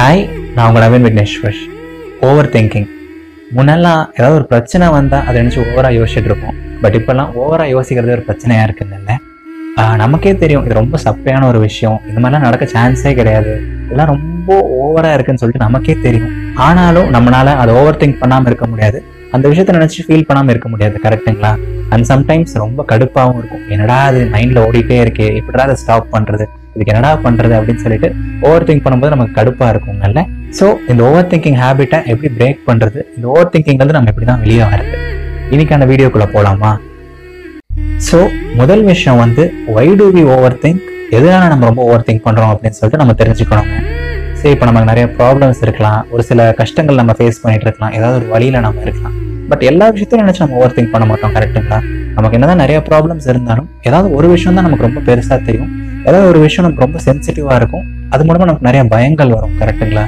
Hi நான் உங்கள் Naveen Vigneshwar. Over thinking முன்னெல்லாம் ஏதாவது ஒரு பிரச்சனை வந்தால் அதை நினச்சி ஓவராக யோசிச்சுட்டு இருப்போம். பட் இப்போல்லாம் ஓவராக யோசிக்கிறது ஒரு பிரச்சனையாக இருக்குதுல்ல நமக்கே தெரியும் இது ரொம்ப சப்பையான ஒரு விஷயம். இந்த மாதிரிலாம் நடக்க சான்ஸே கிடையாது. இதெல்லாம் ரொம்ப ஓவராக இருக்குன்னு சொல்லிட்டு நமக்கே தெரியும். ஆனாலும் நம்மளால் அதை ஓவர் திங்க் பண்ணாமல் இருக்க முடியாது. அந்த விஷயத்தை நினச்சி ஃபீல் பண்ணாமல் இருக்க முடியாது கரெக்டுங்களா அண்ட் சம்டைம்ஸ் ரொம்ப கடுப்பாகவும் இருக்கும். என்னடா அது மைண்டில் ஓடிட்டே இருக்கே. எப்படா அதை ஸ்டாப் பண்ணுறது இதுக்கு என்னடா பண்ணுறது அப்படின்னு சொல்லிட்டு ஓவர் திங்க் பண்ணும்போது நமக்கு கடுப்பாக இருக்குங்கல்ல ஸோ இந்த ஓவர் திங்கிங் ஹேபிட்டை எப்படி பிரேக் பண்ணுறது இந்த ஓவர் திங்கிங்லேருந்து நம்ம எப்படி தான் வெளியே வரது இன்னைக்கான வீடியோக்குள்ளே போகலாமா ஸோ முதல் விஷயம் வந்து why do we over think எதனால நம்ம ரொம்ப ஓவர் திங்க் பண்ணுறோம் அப்படின்னு சொல்லிட்டு நம்ம தெரிஞ்சுக்கணும். சரி இப்போ நமக்கு நிறைய ப்ராப்ளம்ஸ் இருக்கலாம். ஒரு சில கஷ்டங்கள் நம்ம ஃபேஸ் பண்ணிட்டு இருக்கலாம். ஏதாவது ஒரு வழியில் நம்ம இருக்கலாம். பட் எல்லா விஷயத்தையும் நினச்சி நம்ம ஓவர் திங்க் பண்ண மாட்டோம் கரெக்டுங்களா நமக்கு என்னதான் நிறைய ப்ராப்ளம்ஸ் இருந்தாலும் ஏதாவது ஒரு விஷயம் தான் நமக்கு ரொம்ப பெருசாக தெரியும். ஏதாவது ஒரு விஷயம் நமக்கு ரொம்ப சென்சிட்டிவாக இருக்கும். அது மூலமாக நமக்கு நிறைய பயங்கள் வரும் கரெக்டுங்களா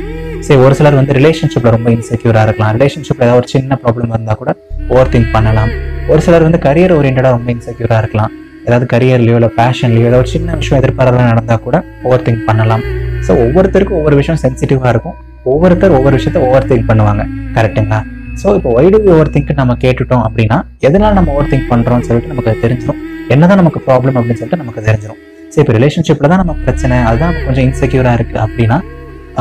சரி ஒரு சிலர் வந்து ரிலேஷன்ஷிப்பில் ரொம்ப இன்செக்யூராக இருக்கலாம். ரிலேஷன்ஷிப்பில் ஏதாவது ஒரு சின்ன ப்ராப்ளம் இருந்தால் கூட ஓவர் திங்க் பண்ணலாம். ஒரு சிலர் வந்து கரியர் ஓரியன்டாக ரொம்ப இன்செக்யூராக இருக்கலாம். ஏதாவது கரியர்லையோ இல்லை பேஷன்லையோ ஏதாவது ஒரு சின்ன விஷயம் எதிர்பாராத நடந்தால் கூட ஓவர் திங்க் பண்ணலாம். ஸோ ஒவ்வொருத்தருக்கும் ஒவ்வொரு விஷயம் சென்சிட்டிவாக இருக்கும். ஒவ்வொருத்தர் ஒவ்வொரு விஷயத்த ஓவர் திங்க் பண்ணுவாங்க கரெக்டுங்களா ஸோ இப்போ வைடு ஓவர் திங்க் நம்ம கேட்டுட்டோம் அப்படின்னா எதனால் நம்ம ஓவர் திங்க் பண்ணுறோம்னு சொல்லிட்டு நமக்கு தெரிஞ்சிடும் என்னதான் நமக்கு ப்ராப்ளம் அப்படின்னு சொல்லிட்டு நமக்கு தெரிஞ்சிடும் சரி இப்போ ரிலேஷன்ஷிப்பில் தான் நம்ம பிரச்சனை அதுதான் கொஞ்சம் இன்செக்யூராக இருக்குது அப்படின்னா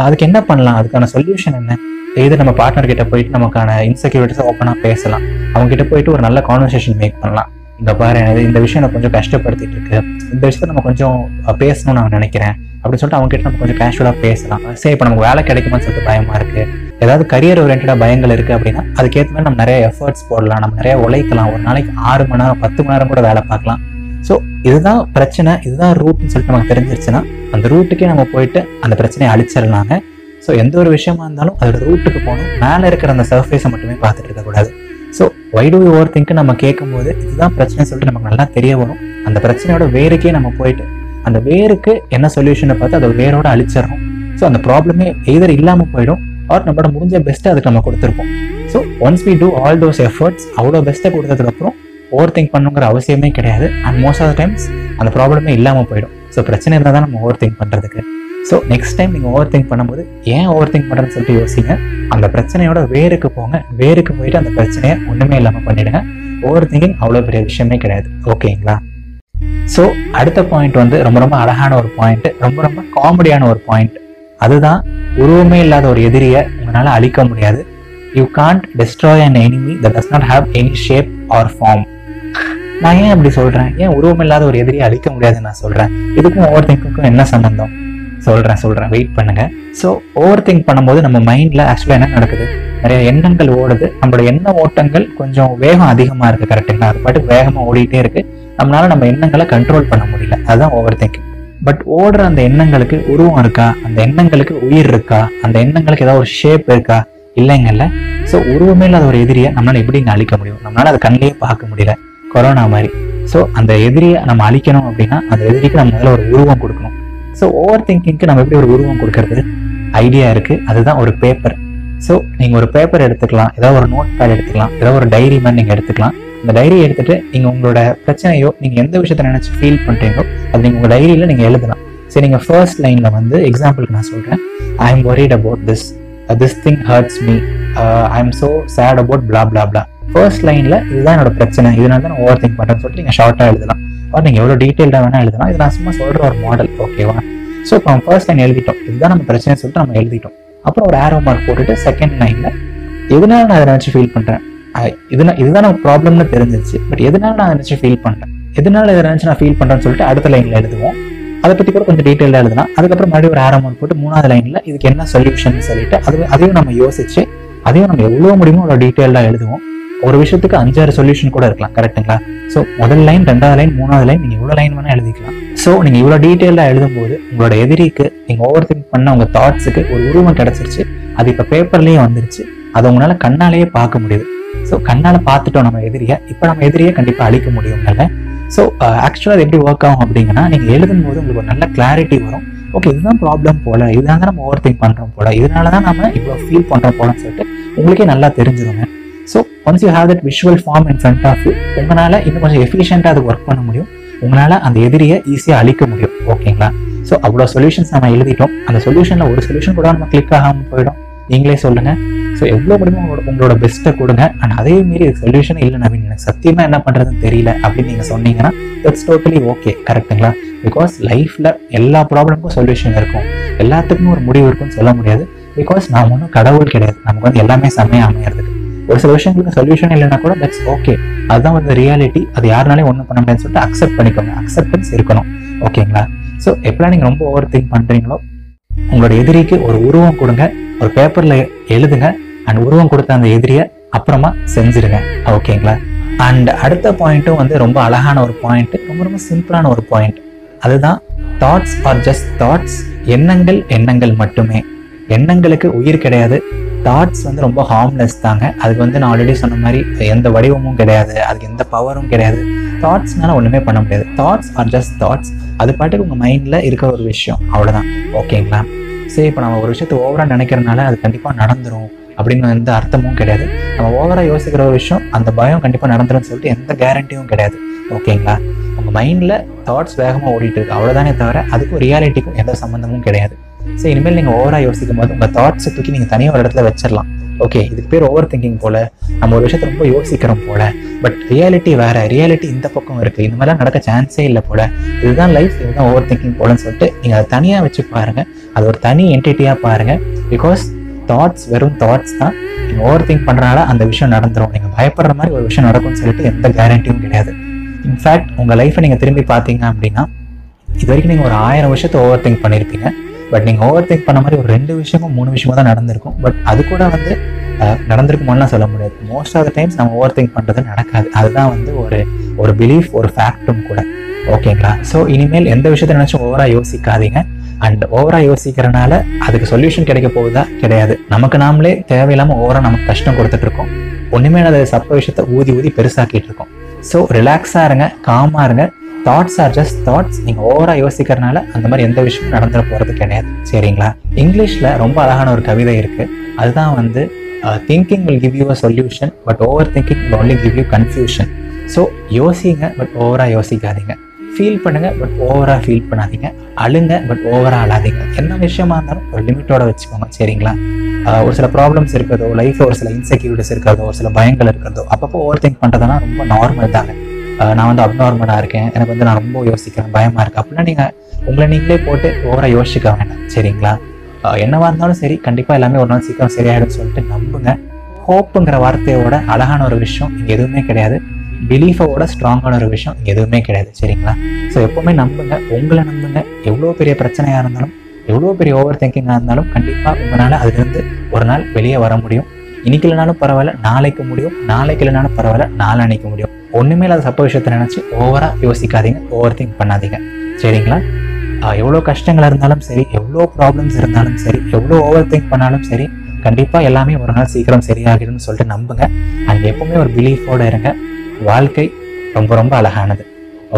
அதுக்கு என்ன பண்ணலாம்? அதுக்கான சொல்யூஷன் என்ன? இது நம்ம பார்ட்னர் கிட்ட போயிட்டு நமக்கான இன்செக்யூரிட்டிஸை ஓப்பனாக பேசலாம். அவங்க கிட்ட போயிட்டு ஒரு நல்ல கான்வர்சேஷன் மேக் பண்ணலாம். இந்த பாரு இந்த விஷயம் நான் கொஞ்சம் கஷ்டப்படுத்திட்டு இருக்கு. இந்த விஷயத்த நம்ம கொஞ்சம் பேசணும்னு நான் நினைக்கிறேன். அப்படின்னு சொல்லிட்டு அவங்க கிட்ட நம்ம கொஞ்சம் கேஷுவலாக பேசலாம். சரி இப்போ நமக்கு வேலை கிடைக்குமான்னு சொல்லிட்டு பயமா இருக்கு. ஏதாவது கரியர் ஓரியன்டாக பயங்கள் இருக்கு அப்படின்னா அதுக்கேற்ற மாதிரி நம்ம நிறைய எஃபர்ட்ஸ் போடலாம். நம்ம நிறைய உழைக்கலாம். ஒரு நாளைக்கு ஆறு மணி நேரம் பத்து மணி நேரம் கூட வேலை பார்க்கலாம். இதுதான் பிரச்சனை இதுதான் ரூட்னு சொல்லிட்டு நமக்கு தெரிஞ்சிருச்சுன்னா அந்த ரூட்டுக்கே நம்ம போயிட்டு அந்த பிரச்சனையை அழிச்சிடலாங்க. ஸோ எந்த ஒரு விஷயமா இருந்தாலும் அதோட ரூட்டுக்கு போகணும். மேலே இருக்கிற அந்த சர்ஃபேஸை மட்டுமே பார்த்துட்டு இருக்கக்கூடாது ஸோ வைடு ஓவர் திங்க் நம்ம கேட்கும்போது இதுதான் பிரச்சனை சொல்லிட்டு நமக்கு நல்லா தெரிய வரும். அந்த பிரச்சனையோட வேருக்கே நம்ம போயிட்டு அந்த வேருக்கு என்ன சொல்யூஷனை பார்த்து அதை வேரோட அழிச்சிடறோம். ஸோ அந்த ப்ராப்ளமே எய்தர் இல்லாமல் போயிடும் ஆர் நம்மளோட முடிஞ்ச பெஸ்ட்டை அதுக்கு நம்ம கொடுத்துருப்போம். So once we do all those efforts அவ்வளோ பெஸ்ட்டை கொடுத்ததுக்கப்புறம் ஓவர் திங்க் பண்ணுங்கிற அவசியமே கிடையாது. அண்ட் மோஸ்ட் ஆஃப் டைம்ஸ் அந்த ப்ராப்ளமே இல்லாமல் போயிடும். ஸோ பிரச்சனை இருந்தால் தான் நம்ம ஓவர் திங்க் பண்ணுறதுக்கு ஸோ நெக்ஸ்ட் டைம் நீங்கள் ஓவர் திங்க் பண்ணும்போது ஏன் ஓவர் திங்க் பண்ணுறதுன்னு சொல்லிட்டு யோசிங்க. அந்த பிரச்சனையோட வேருக்கு போங்க. வேருக்கு போயிட்டு அந்த பிரச்சனையை ஒன்றுமே இல்லாமல் பண்ணிடுங்க. ஓவர் திங்கிங் அவ்வளோ பெரிய விஷயமே கிடையாது. ஓகேங்களா ஸோ அடுத்த பாயிண்ட் வந்து ரொம்ப ரொம்ப அழகான ஒரு பாயிண்ட் ரொம்ப ரொம்ப காமெடியான ஒரு பாயிண்ட் அதுதான் உருவமே இல்லாத ஒரு எதிரியை உங்களால் அழிக்க முடியாது. You can't destroy an enemy that does not have any shape or form நான் ஏன் அப்படி சொல்றேன்? ஏன் உருவம் இல்லாத ஒரு எதிரியை அழிக்க முடியாதுன்னு நான் சொல்றேன்? இதுக்கும் ஓவர் திங்கிங்க்கும் என்ன சம்பந்தம்? சொல்றேன் சொல்றேன். வெயிட் பண்ணுங்க. ஸோ ஓவர் திங்க் பண்ணும்போது நம்ம மைண்ட்ல ஆக்சுவலாக என்ன நடக்குது? நிறைய எண்ணங்கள் ஓடுது. நம்மளோட எண்ண ஓட்டங்கள் கொஞ்சம் வேகம் அதிகமா இருக்கு கரெக்டுங்களா அது பாட்டு வேகமா ஓடிட்டே இருக்கு. நம்மளால நம்ம எண்ணங்களை கண்ட்ரோல் பண்ண முடியல. அதுதான் ஓவர் திங்கிங் பட் ஓடுற அந்த எண்ணங்களுக்கு உருவம் இருக்கா? அந்த எண்ணங்களுக்கு உயிர் இருக்கா? அந்த எண்ணங்களுக்கு ஏதாவது ஒரு ஷேப் இருக்கா? இல்லைங்கல்ல ஸோ உருவமே இல்லாத ஒரு எதிரியை நம்மளால எப்படி அழிக்க முடியும்? நம்மளால அதை கண்ணிலேயே பார்க்க முடியல. கொரோனா மாதிரி. ஸோ அந்த எதிரியை நம்ம அழிக்கணும் அப்படின்னா அந்த எதிரிக்கு நம்ம முதல்ல ஒரு உருவம் கொடுக்கணும். ஸோ ஓவர் திங்கிங்க்கு நம்ம எப்படி ஒரு உருவம் கொடுக்கறது? ஐடியா இருக்கு. அதுதான் ஒரு பேப்பர் ஸோ நீங்கள் ஒரு பேப்பர் எடுத்துக்கலாம். ஏதாவது ஒரு நோட் பேட் எடுத்துக்கலாம். ஏதாவது ஒரு டைரி மாதிரி நீங்கள் எடுத்துக்கலாம். அந்த டைரி எடுத்துட்டு நீங்கள் உங்களோட பிரச்சனையோ நீங்கள் எந்த விஷயத்தை நினச்சி ஃபீல் பண்ணுறீங்களோ அது நீங்கள் உங்கள் டைரியில் நீங்கள் எழுதலாம். சரி நீங்கள் ஃபர்ஸ்ட் லைனில் வந்து எக்ஸாம்பிளுக்கு நான் சொல்கிறேன் I am worried about this this thing hurts me I am so sad about blah blah blah first லைனில் இதுதான் என்னோட பிரச்சனை. இதனால தான் நான் ஓவர் திங்க் பண்ணுறேன்னு சொல்லிட்டு நீங்கள் ஷார்ட்டாக எழுதலாம். ஆர் நீங்கள் எவ்வளோ டீட்டெயில்டாக வேணால் எழுதலாம். இது நான் சும்மா சொல்கிற ஒரு மாடல் ஓகேவா ஸோ இப்போ நம்ம ஃபர்ஸ்ட் லைன் எழுதிட்டோம். இதுதான் நம்ம பிரச்சனை சொல்லிட்டு நம்ம எழுதிட்டோம். அப்புறம் ஒரு ஆரோ மார்க் போட்டுட்டு செகண்ட் லைனில் எதனால நான் அதை நினச்சி ஃபீல் பண்ணுறேன் இதுனா இதுதான் நம்ம ப்ராப்ளம்னு தெரிஞ்சிருச்சு. பட் எதனால நான் நினச்சி ஃபீல் பண்ணுறேன் எதனால இதை நினச்சி நான் ஃபீல் பண்ணுறேன்னு சொல்லிட்டு அடுத்த லைனில் எழுதுவோம். அதை பற்றி கூட கொஞ்சம் டீட்டெயிலாக எழுதலாம். அதுக்கப்புறம் மறுபடியும் ஒரு ஆரோ மார்க் போட்டு மூணாவது லைனில் இதுக்கு என்ன சொல்யூஷன் சொல்லிட்டு அது அதையும் நம்ம யோசிச்சு அதையும் நம்ம எவ்வளோ முடியுமோ அவ்வளோ டீட்டெயிலாக எழுதுவோம். ஒரு விஷயத்துக்கு அஞ்சாறு சொல்யூஷன் கூட இருக்கலாம் கரெக்டுங்களா ஸோ முதல் லைன் ரெண்டாவது லைன் மூணாவது லைன் நீங்கள் இவ்வளோ லைன் வேணால் எழுதிக்கலாம். ஸோ நீங்கள் இவ்வளோ டீட்டெயிலாக எழுதும்போது உங்களோட எதிரிக்கு நீங்கள் ஓவர் திங்க் பண்ண உங்கள் தாட்ஸுக்கு ஒரு உருவம் கிடச்சிருச்சு. அது இப்போ பேப்பர்லேயே வந்துருச்சு. அதை உங்களால் கண்ணாலேயே பார்க்க முடியுது. ஸோ கண்ணால் பார்த்துட்டோம் நம்ம எதிரியை. இப்போ நம்ம எதிரியை கண்டிப்பாக அழிக்க முடியும்ல ஸோ ஆக்சுவலாக அது எப்படி ஒர்க் ஆகும் அப்படிங்கன்னா நீங்கள் எழுதும் போது உங்களுக்கு ஒரு நல்ல கிளாரிட்டி வரும். ஓகே இதுதான் ப்ராப்ளம் போல. இதுதான் தான் நம்ம ஓவர் திங்க் பண்ணுறோம் போல. இதனால தான் நம்ம இவ்வளோ ஃபீல் பண்ணுறோம் போலன்னு சொல்லிட்டு உங்களுக்கே நல்லா தெரிஞ்சிருங்க. So once you have that visual form in front of you உங்களால் இன்னும் கொஞ்சம் எஃபிஷியண்டாக அது ஒர்க் பண்ண முடியும். உங்களால் அந்த எதிரியை ஈஸியாக அழிக்க முடியும். ஓகேங்களா ஸோ அவ்வளோ சொல்யூஷன்ஸ் நம்ம எழுதிட்டோம். அந்த சொல்யூஷனில் ஒரு சொல்யூஷன் கூட நம்ம கிளிக் ஆகாமல் போயிடும். நீங்களே சொல்லுங்க. ஸோ எவ்வளோ முடியுமோ உங்களோட உங்களோட பெஸ்ட்டை கொடுங்க. அண்ட் அதே மீறி சொல்யூஷன் இல்லை நவீன். எனக்கு சத்தியமாக என்ன பண்ணுறதுன்னு தெரியல அப்படின்னு நீங்கள் சொன்னீங்கன்னா தட்ஸ் டோட்டலி ஓகே கரெக்டுங்களா பிகாஸ் லைஃப்பில் எல்லா ப்ராப்ளமுக்கும் சொல்யூஷன் இருக்கும். எல்லாத்துக்கும் ஒரு முடிவு இருக்கும்னு சொல்ல முடியாது. பிகாஸ் நான் ஒன்றும் கடவுள் கிடையாது. நமக்கு வந்து எல்லாமே செம்மையாக அமையிறதுக்கு ஒரு சில விஷயங்களுக்கு சொல்யூஷன் இல்லைன்னா கூட தட்ஸ் ஓகே அதுதான் வந்து ரியாலிட்டி அது யாருனாலே ஒன்றும் பண்ண முடியாதுன்னு சொல்லிட்டு அக்செப்ட் பண்ணிக்கோங்க. அக்செப்டன்ஸ் இருக்கணும். ஓகேங்களா ஸோ எப்பெல்லாம் நீங்கள் ரொம்ப ஓவர் திங்க் பண்ணுறீங்களோ உங்களோட எதிரிக்கு ஒரு உருவம் கொடுங்க. ஒரு பேப்பரில் எழுதுங்க. அண்ட் உருவம் கொடுத்த அந்த எதிரியை அப்புறமா செஞ்சிருங்க. ஓகேங்களா அண்ட் அடுத்த பாயிண்ட்டும் வந்து ரொம்ப அழகான ஒரு பாயிண்ட் ரொம்ப ரொம்ப சிம்பிளான ஒரு பாயிண்ட் அதுதான் தாட்ஸ் ஆர் ஜஸ்ட் தாட்ஸ் எண்ணங்கள் எண்ணங்கள் மட்டுமே. எண்ணங்களுக்கு உயிர் கிடையாது. தாட்ஸ் வந்து ரொம்ப ஹார்ம்லெஸ் தாங்க. அதுக்கு வந்து நான் ஆல்ரெடி சொன்ன மாதிரி எந்த வடிவமும் கிடையாது. அதுக்கு எந்த பவரும் கிடையாது. தாட்ஸ்னால ஒன்றுமே பண்ண முடியாது. தாட்ஸ் ஆர் ஜஸ்ட் தாட்ஸ் அது பாட்டுக்கு உங்கள் மைண்டில் இருக்கிற ஒரு விஷயம். அவ்வளோதான் ஓகேங்களா சரி இப்போ நம்ம ஒரு விஷயத்தை ஓவராக நினைக்கிறனால அது கண்டிப்பாக நடந்துரும் அப்படின்னு எந்த அர்த்தமும் கிடையாது. நம்ம ஓவராக யோசிக்கிற ஒரு விஷயம் அந்த பயம் கண்டிப்பாக நடந்துடும் சொல்லிட்டு எந்த கேரண்டியும் கிடையாது. ஓகேங்களா உங்கள் மைண்டில் தாட்ஸ் வேகமாக ஓடிட்டு இருக்கு. அவ்வளோதானே தவிர அதுக்கும் ரியாலிட்டிக்கும் எந்த சம்மந்தமும் கிடையாது. ஸோ இனிமேல் நீங்கள் ஓவராக யோசிக்கும் போது உங்கள் தாட்ஸை தூக்கி நீங்கள் தனியாக ஒரு இடத்துல வச்சிடலாம் ஓகே இதுக்கு பேர் ஓவர் திங்கிங் போல நம்ம ஒரு விஷயத்தை ரொம்ப யோசிக்கிறோம் போல பட் ரியாலிட்டி வேற ரியாலிட்டி இந்த பக்கம் இருக்குது இந்த மாதிரிலாம் நடக்க சான்ஸே இல்லை போல. இதுதான் லைஃப் இதுதான் ஓவர் திங்கிங் போலன்னு சொல்லிட்டு நீங்கள் அதை தனியாக வச்சு பாருங்கள் அது ஒரு தனி என்டிட்டியாக பாருங்கள் பிகாஸ் தாட்ஸ் வெறும் தாட்ஸ் தான். நீங்கள் ஓவர் திங்க் பண்ணுறனால அந்த விஷயம் நடந்துரும். நீங்கள் பயப்படுற மாதிரி ஒரு விஷயம் நடக்கும்னு சொல்லிட்டு எந்த கேரண்டியும் கிடையாது. இன்ஃபேக்ட் உங்கள் லைஃப்பை நீங்கள் திரும்பி பார்த்தீங்க அப்படின்னா இது வரைக்கும் நீங்கள் ஒரு ஆயிரம் விஷயத்தை ஓவர் திங்க் பண்ணியிருப்பீங்க பட் நீங்கள் ஓவர் திங்க் பண்ண மாதிரி ஒரு ரெண்டு விஷயமும் மூணு விஷயமும் தான் நடந்திருக்கும். பட் அது கூட வந்து அஹ், நடந்திருக்குமோலாம் சொல்ல முடியாது. மோஸ்ட் ஆஃப் த டைம்ஸ் நம்ம ஓவர் திங்க் பண்ணுறது நடக்காது. அதுதான் வந்து ஒரு ஒரு பிலீஃப் ஒரு ஃபேக்ட்டும் கூட. ஓகேங்களா ஸோ இனிமேல் எந்த விஷயத்த நினச்சும் ஓவராக யோசிக்காதீங்க. அண்ட் ஓவராக யோசிக்கிறனால அதுக்கு சொல்யூஷன் கிடைக்க போகுதா? கிடையாது. நமக்கு நாமளே தேவையில்லாமல் ஓவராக நமக்கு கஷ்டம் கொடுத்துட்ருக்கோம். ஒன்றுமே அது சப்ப விஷயத்தை ஊதி ஊதி பெருசாக்கிட்டு இருக்கோம் ஸோ ரிலாக்ஸாக இருங்க காமாக இருங்க. தாட்ஸ் ஆர் ஜஸ்ட் தாட்ஸ் நீங்கள் ஓவராக யோசிக்கிறனால அந்த மாதிரி எந்த விஷயமும் நடந்துட போகிறது கிடையாது. சரிங்களா? இங்கிலீஷில் ரொம்ப அழகான ஒரு கவிதை இருக்குது அதுதான் வந்து thinking will give you a solution but overthinking will only give you confusion so யோசிங்க பட் ஓவராக யோசிக்காதீங்க. ஃபீல் பண்ணுங்க பட் ஓவராக ஃபீல் பண்ணாதீங்க. அழுங்க பட் ஓவராக அழாதீங்க. என்ன விஷயமா இருந்தாலும் ஒரு லிமிட்டோட வச்சுக்கோங்க. சரிங்களா? Uh, ஒரு சில ப்ராப்ளம்ஸ் இருக்கிறதோ லைஃப்பில் ஒரு சில இன்செக்யூரிட்டிஸ் இருக்கிறதோ ஒரு சில பயங்கள் இருக்கிறதோ அப்பப்போ ஓவர் திங்க் பண்ணுறதுனா ரொம்ப நார்மல் தாங்க. நான் வந்து அப்நார்மலாக இருக்கேன். எனக்கு வந்து நான் ரொம்ப யோசிக்கிறேன். பயமாக இருக்குது அப்படின்னா நீங்கள் உங்களை நீங்களே போட்டு ஓவராக யோசிக்க வேண்டாம் சரிங்களா? என்னவாக இருந்தாலும் சரி கண்டிப்பாக எல்லாமே ஒரு நாள் சீக்கிரம் சரியாயிடும் சொல்லிட்டு நம்புங்க. ஹோப்புங்கிற வார்த்தையோட அழகான ஒரு விஷயம் இங்கே எதுவுமே கிடையாது. பிலீஃபோட ஸ்ட்ராங்கான ஒரு விஷயம் இங்கே எதுவுமே கிடையாது. சரிங்களா? ஸோ எப்போவுமே நம்புங்க. உங்களை நம்புங்க. எவ்வளோ பெரிய பிரச்சனையாக இருந்தாலும் எவ்வளோ பெரிய ஓவர் திங்கிங்காக இருந்தாலும் கண்டிப்பாக உங்களால் அதுலேருந்து ஒரு நாள் வெளியே வர முடியும். இன்னைக்கு இல்லைனாலும் பரவாயில்ல நாளைக்கு முடியும். நாளைக்கு இல்லைனாலும் பரவாயில்ல நாளானைக்கு முடியும். ஒன்றுமே இல்லாத சப்ப விஷயத்தை நினச்சி ஓவராக யோசிக்காதீங்க. ஓவர் திங்க் பண்ணாதீங்க. சரிங்களா? எவ்வளோ கஷ்டங்கள் இருந்தாலும் சரி எவ்வளோ ப்ராப்ளம்ஸ் இருந்தாலும் சரி எவ்வளோ ஓவர் திங்க் பண்ணாலும் சரி கண்டிப்பாக எல்லாமே ஒரு நாள் சீக்கிரம் சரியாகிடும்னு சொல்லிட்டு நம்புங்க. அண்ட் எப்பவுமே ஒரு பிலீஃபோட இருங்க. வாழ்க்கை ரொம்ப ரொம்ப அழகானது.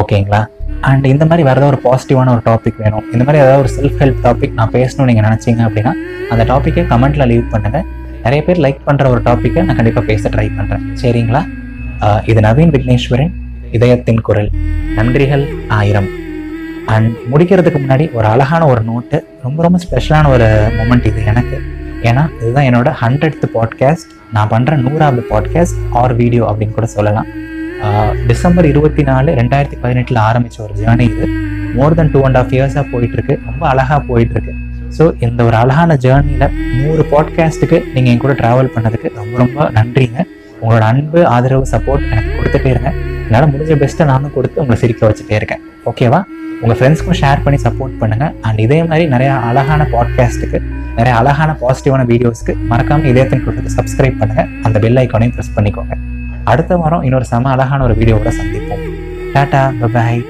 ஓகேங்களா? அண்ட் இந்த மாதிரி வேறு ஏதாவது ஒரு பாசிட்டிவான ஒரு டாபிக் வேணும். இந்த மாதிரி ஏதாவது ஒரு செல்ஃப் ஹெல்ப் டாபிக் நான் பேசணும்னு நீங்கள் நினச்சிங்க அப்படின்னா அந்த டாப்பிக்கை கமெண்ட்டில் லீவ் பண்ணுங்கள் நிறைய பேர் லைக் பண்ணுற ஒரு டாப்பிக்கை நான் கண்டிப்பாக பேச ட்ரை பண்ணுறேன் சரிங்களா? இது நவீன் விக்னேஸ்வரன் இதயத்தின் குரல். நன்றிகள் ஆயிரம். அண்ட் முடிக்கிறதுக்கு முன்னாடி ஒரு அழகான ஒரு நோட்டு ரொம்ப ரொம்ப ஸ்பெஷலான ஒரு மூமெண்ட் இது எனக்கு. ஏன்னா இதுதான் என்னோட ஹண்ட்ரட்த்து பாட்காஸ்ட் நான் பண்ணுற நூறாவது பாட்காஸ்ட் ஆர் வீடியோ அப்படின்னு கூட சொல்லலாம். டிசம்பர் இருபத்தி நாலு ரெண்டாயிரத்தி பதினெட்டில் ஆரம்பித்த ஒரு ஜேர்னி இது. More than two and half இயர்ஸாக போயிட்டுருக்கு. ரொம்ப அழகாக போயிட்டுருக்கு. ஸோ இந்த ஒரு அழகான ஜேர்னியில் நூறு பாட்காஸ்ட்டுக்கு நீங்கள் என் கூட ட்ராவல் பண்ணதுக்கு ரொம்ப ரொம்ப நன்றிங்க. உங்களோட அன்பு ஆதரவு சப்போர்ட் எனக்கு கொடுத்துட்டே இருங்க. என்னால் முடிஞ்ச பெஸ்ட்டை நானும் கொடுத்து உங்களை சிரிக்க வச்சுட்டே இருக்கேன். ஓகேவா உங்கள் ஃப்ரெண்ட்ஸ்க்கும் ஷேர் பண்ணி சப்போர்ட் பண்ணுங்கள் அண்ட் இதே மாதிரி நிறையா அழகான பாட்காஸ்ட்டுக்கு நிறைய அழகான பாசிட்டிவான வீடியோஸ்க்கு மறக்காமல் இதயத்தின் கொடுத்து சப்ஸ்கிரைப் பண்ணுங்கள் அந்த பெல் ஐக்கானையும் ப்ரெஸ் பண்ணிக்கோங்க. அடுத்த வாரம் இன்னொரு செம அழகான ஒரு வீடியோவோட சந்திப்போம். Tata bye bye